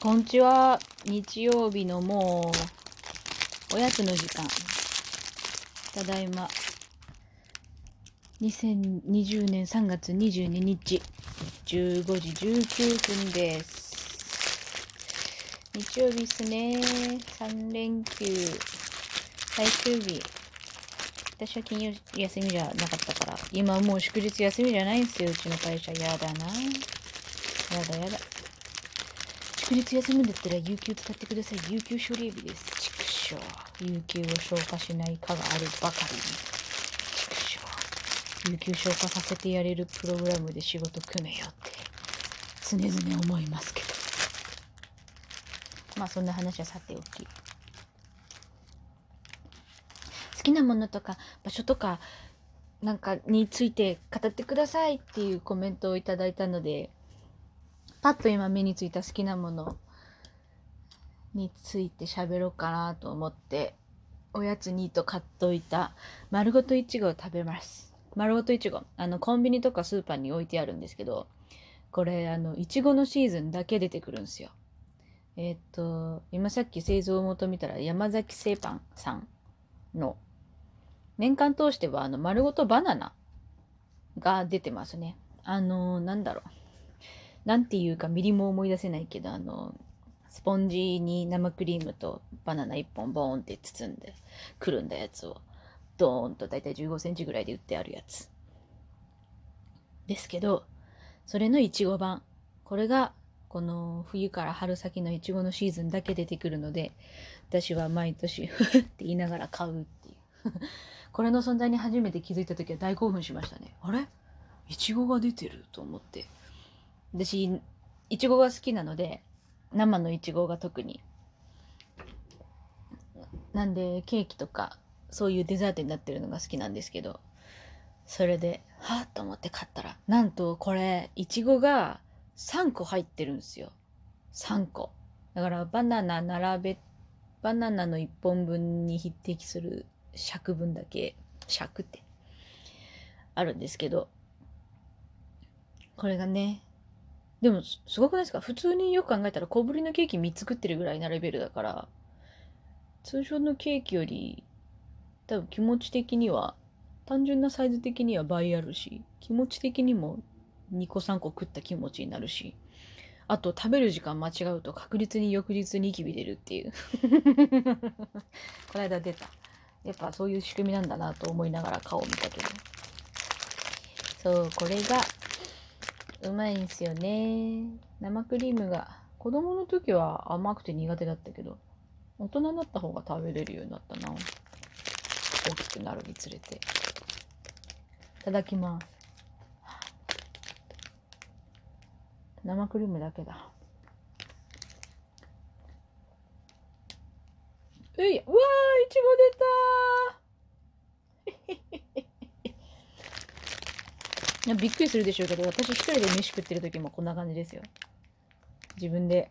こんにちは。日曜日のもう、おやつの時間。ただいま、2020年3月22日、15時19分です。日曜日っすね。3連休、最終日。私は金曜休みじゃなかったから、今もう祝日休みじゃないんですよ、うちの会社。やだな。やだやだ。祝日休むんだったら有給使ってください。有給処理日です。畜生。有給を消化しないかがあるばかりに。畜生。有給消化させてやれるプログラムで仕事組めよって常々思いますけど。まあそんな話はさておき。好きなものとか場所とかなんかについて語ってくださいっていうコメントをいただいたので、パッと今目についた好きなものについて喋ろうかなと思って、おやつにと買っといた丸ごといちごを食べます。丸ごといちご。あの、コンビニとかスーパーに置いてあるんですけど、これ、あの、いちごのシーズンだけ出てくるんですよ。えっと、今さっき製造元見たら山崎製パンさんの年間通してはあの丸ごとバナナが出てますね。あの、なんだろう。なんていうかミリも思い出せないけど、あの、スポンジに生クリームとバナナ1本ボーンって包んでくるんだやつを、ドーンとだいたい15センチぐらいで売ってあるやつ。ですけど、それのいちご版。これが、この冬から春先のいちごのシーズンだけ出てくるので、私は毎年、って言いながら買うっていう。これの存在に初めて気づいた時は大興奮しましたね。あれ？いちごが出てると思って。私、いちごが好きなので、生のいちごが特に。なんで、ケーキとか、そういうデザートになってるのが好きなんですけど、それで、はぁと思って買ったら、なんとこれ、いちごが3個入ってるんですよ。3個。だから、バナナ並べ、バナナの1本分に匹敵する尺分だけ、尺って、あるんですけど、これがね、でもすごくないですか？普通によく考えたら小ぶりのケーキ3つ作ってるぐらいなレベルだから、通常のケーキより多分気持ち的には、単純なサイズ的には倍あるし、気持ち的にも2個3個食った気持ちになるし、あと食べる時間間違うと確実に翌日ニキビ出るっていう。この間出た。やっぱそういう仕組みなんだなと思いながら顔を見たけど。そう、これがうまいんすよね。生クリームが。子供の時は甘くて苦手だったけど、大人になった方が食べれるようになったな。大きくなるにつれて。いただきます。生クリームだけだ。うい、うわー、いちご出たーいやびっくりするでしょうけど、私一人で飯食ってる時もこんな感じですよ。自分で、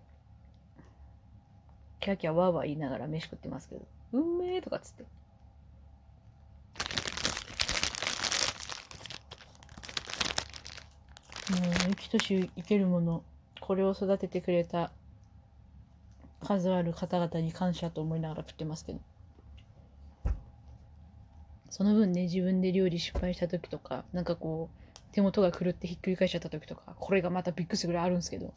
キャキャワーワー言いながら飯食ってますけど、うんめーとかっつって。もう生きとし生けるもの、これを育ててくれた数ある方々に感謝と思いながら食ってますけど。その分ね、自分で料理失敗した時とか、なんかこう、手元が狂ってひっくり返しちゃった時とか、これがまたびっくりするぐらいあるんですけど、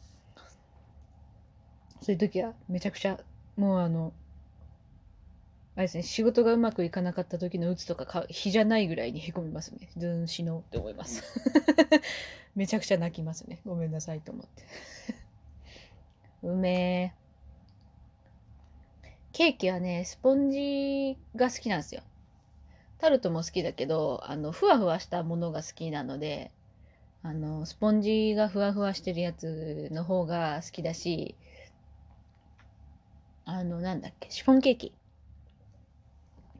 そういう時はめちゃくちゃ、もうあの、あれですね、仕事がうまくいかなかった時の鬱とかか、日じゃないぐらいにへこみますね。ずん、死のうって思います。めちゃくちゃ泣きますね。ごめんなさいと思って。うめえ。ケーキはね、スポンジが好きなんですよ。タルトも好きだけど、あの、ふわふわしたものが好きなので、あの、スポンジがふわふわしてるやつの方が好きだし、あの、なんだっけ、シフォンケーキ。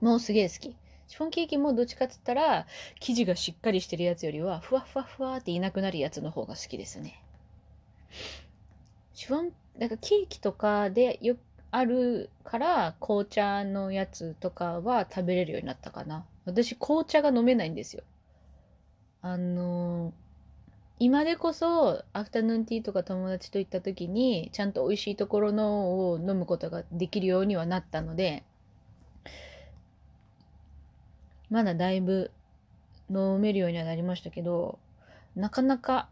もうすげえ好き。シフォンケーキもどっちかって言ったら、生地がしっかりしてるやつよりは、ふわふわふわっていなくなるやつの方が好きですね。シフォン、なんかケーキとかでよあるから、紅茶のやつとかは食べれるようになったかな。私、紅茶が飲めないんですよ。あの、今でこそアフタヌーンティーとか友達と行った時にちゃんと美味しいところのを飲むことができるようにはなったのでまだだいぶ飲めるようにはなりましたけどなかなか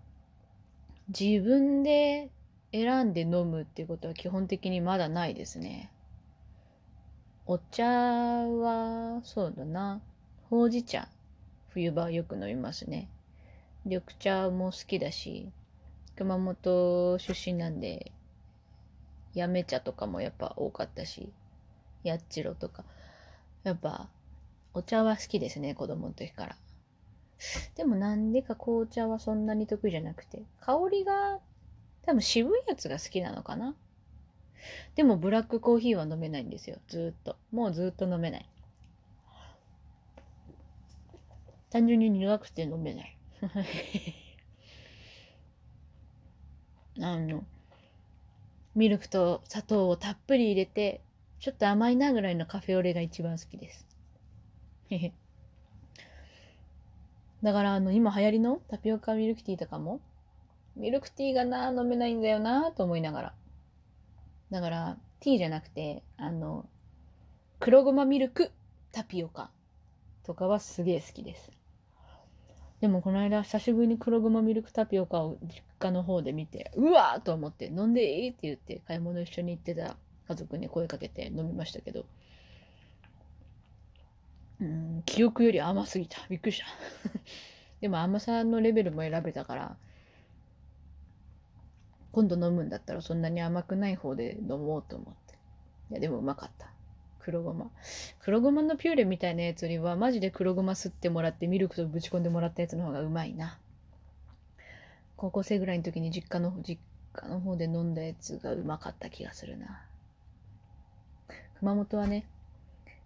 自分で選んで飲むっていうことは基本的にまだないですね。お茶は、そうだな。ほうじ茶。冬場はよく飲みますね。緑茶も好きだし、熊本出身なんで、やめ茶とかもやっぱ多かったし、やっちろとか。やっぱ、お茶は好きですね、子供の時から。でもなんでか紅茶はそんなに得意じゃなくて、香りが多分渋いやつが好きなのかな。でもブラックコーヒーは飲めないんですよ。ずっと。もうずっと飲めない。単純に苦くて飲めない。あの、ミルクと砂糖をたっぷり入れて、ちょっと甘いなぐらいのカフェオレが一番好きです。だからあの今流行りのタピオカミルクティーとかもミルクティーがな飲めないんだよなと思いながら。だからティーじゃなくてあの黒ごまミルクタピオカとかはすげえ好きです。でもこの間久しぶりに黒ごまミルクタピオカを実家の方で見てうわーと思って飲んでいいって言って買い物一緒に行ってた家族に声かけて飲みましたけどうん、記憶より甘すぎた。びっくりした。でも甘さのレベルも選べたから、今度飲むんだったらそんなに甘くない方で飲もうと思って。いや、でもうまかった。黒ごま。黒ごまのピューレみたいなやつよりは、マジで黒ごま吸ってもらってミルクとぶち込んでもらったやつの方がうまいな。高校生ぐらいの時に実家の、実家の方で飲んだやつがうまかった気がするな。熊本はね、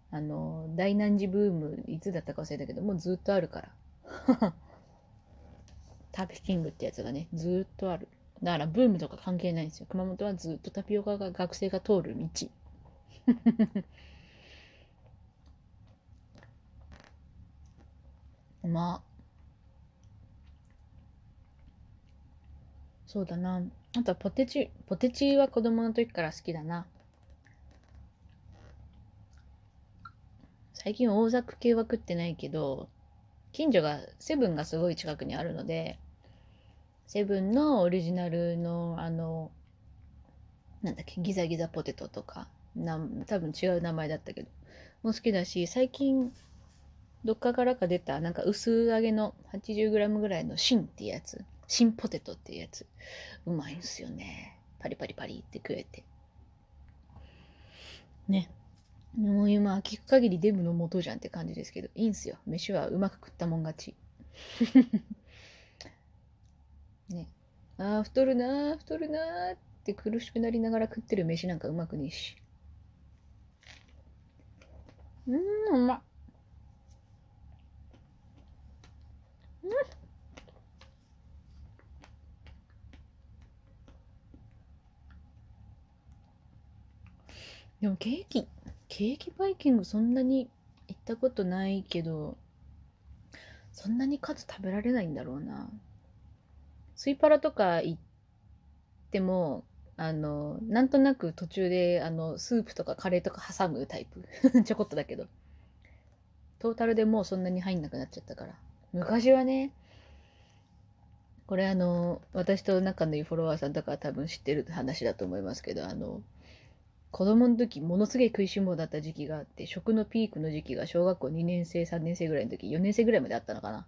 あの、大難寺ブーム、いつだったか忘れたけど、もうずっとあるから。タピキングってやつがね、ずっとある。だからブームとか関係ないんですよ。熊本はずっとタピオカが学生が通る道。うま。そうだな。あとはポテチ、ポテチは子供の時から好きだな。最近大ザク系は食ってないけど、近所が、セブンがすごい近くにあるので、セブンのオリジナルの、あの、なんだっけ、ギザギザポテトとか、な多分違う名前だったけど、も好きだし、最近、どっかからか出た、なんか薄揚げの 80g ぐらいのシンってやつ、シンポテトってやつ、うまいんすよね。パリパリパリって食えて。ね。もう今、聞く限りデブの元じゃんって感じですけど、いいんすよ。飯はうまく食ったもん勝ち。ね。ああ、太るなー、太るなーって苦しくなりながら食ってる飯なんかうまくねえし。うん、うまっ。うん。でもケーキケーキバイキングそんなに行ったことないけど、そんなに数食べられないんだろうな。スイパラとか行っても、あの、なんとなく途中で、あの、スープとかカレーとか挟むタイプ。ちょこっとだけど。トータルでもうそんなに入んなくなっちゃったから。昔はね、これあの、私と仲のいいフォロワーさんとから多分知ってる話だと思いますけど、あの、子供の時、ものすげえ食いしん坊だった時期があって、食のピークの時期が小学校2年生、3年生ぐらいの時、4年生ぐらいまであったのかな？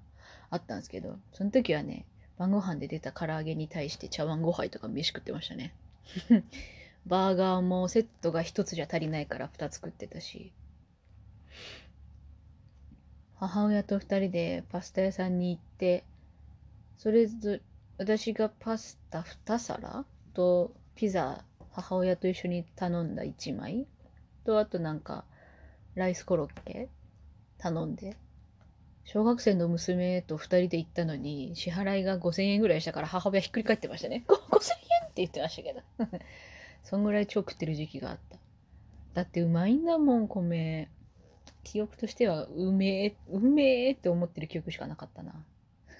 あったんですけど、その時はね、晩ご飯で出た唐揚げに対して茶碗5杯とか飯食ってましたね。バーガーもセットが1つじゃ足りないから2つ食ってたし。母親と2人でパスタ屋さんに行って、それぞれ、私がパスタ2皿？とピザ母親と一緒に頼んだ1枚？と、あとなんか、ライスコロッケ？頼んで、小学生の娘と2人で行ったのに、支払いが5000円ぐらいしたから母親ひっくり返ってましたね。5000円って言ってましたけど。そんぐらい超食ってる時期があった。だってうまいんだもん、米。記憶としては、うめえ、うめえって思ってる記憶しかなかったな。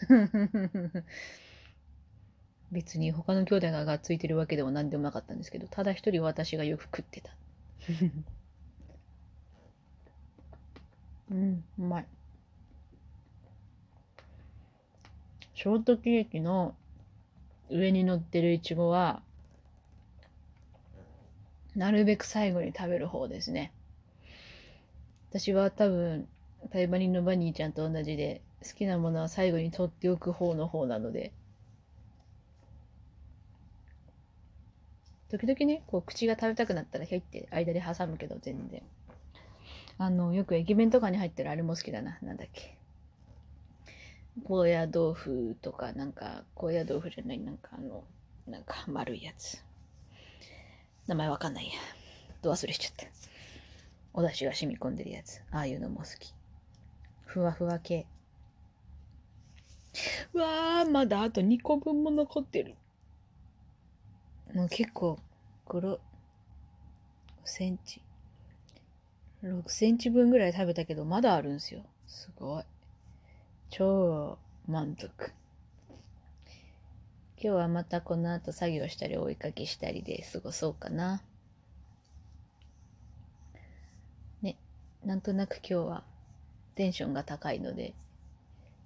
別に他の兄弟ががっついてるわけでも何でもなかったんですけど、ただ一人私がよく食ってた。うん、うまい。ショートケーキの上に乗ってるいちごは、なるべく最後に食べる方ですね。私は多分、タイバニーのバニーちゃんと同じで、好きなものは最後に取っておく方の方なので、時々ね、こう口が食べたくなったらひょいって間で挟むけど全然。あの、よく駅弁とかに入ってるあれも好きだな。なんだっけ。高野豆腐とか、なんか、高野豆腐じゃない、なんかあの、なんか丸いやつ。名前わかんないや。ど忘れしちゃった。お出汁が染み込んでるやつ。ああいうのも好き。ふわふわ系。うわー、まだあと2個分も残ってる。もう結構、黒、5センチ。6センチ分ぐらい食べたけど、まだあるんすよ。すごい。超満足。今日はまたこの後作業したりお絵かきしたりで過ごそうかな。なんとなく今日はテンションが高いので、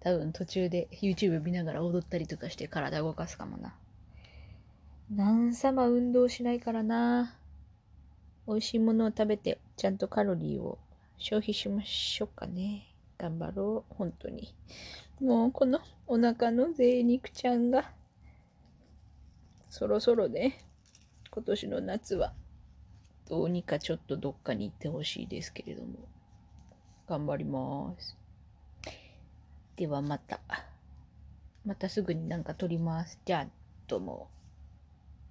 多分途中で YouTube 見ながら踊ったりとかして体動かすかもな。何様運動しないからな。美味しいものを食べて、ちゃんとカロリーを消費しましょうかね。頑張ろう、本当に。もうこのお腹の贅肉ちゃんが、そろそろね、今年の夏は、どうにかちょっとどっかに行ってほしいですけれども、頑張ります。ではまた。またすぐになんか撮ります。じゃあ、どうも。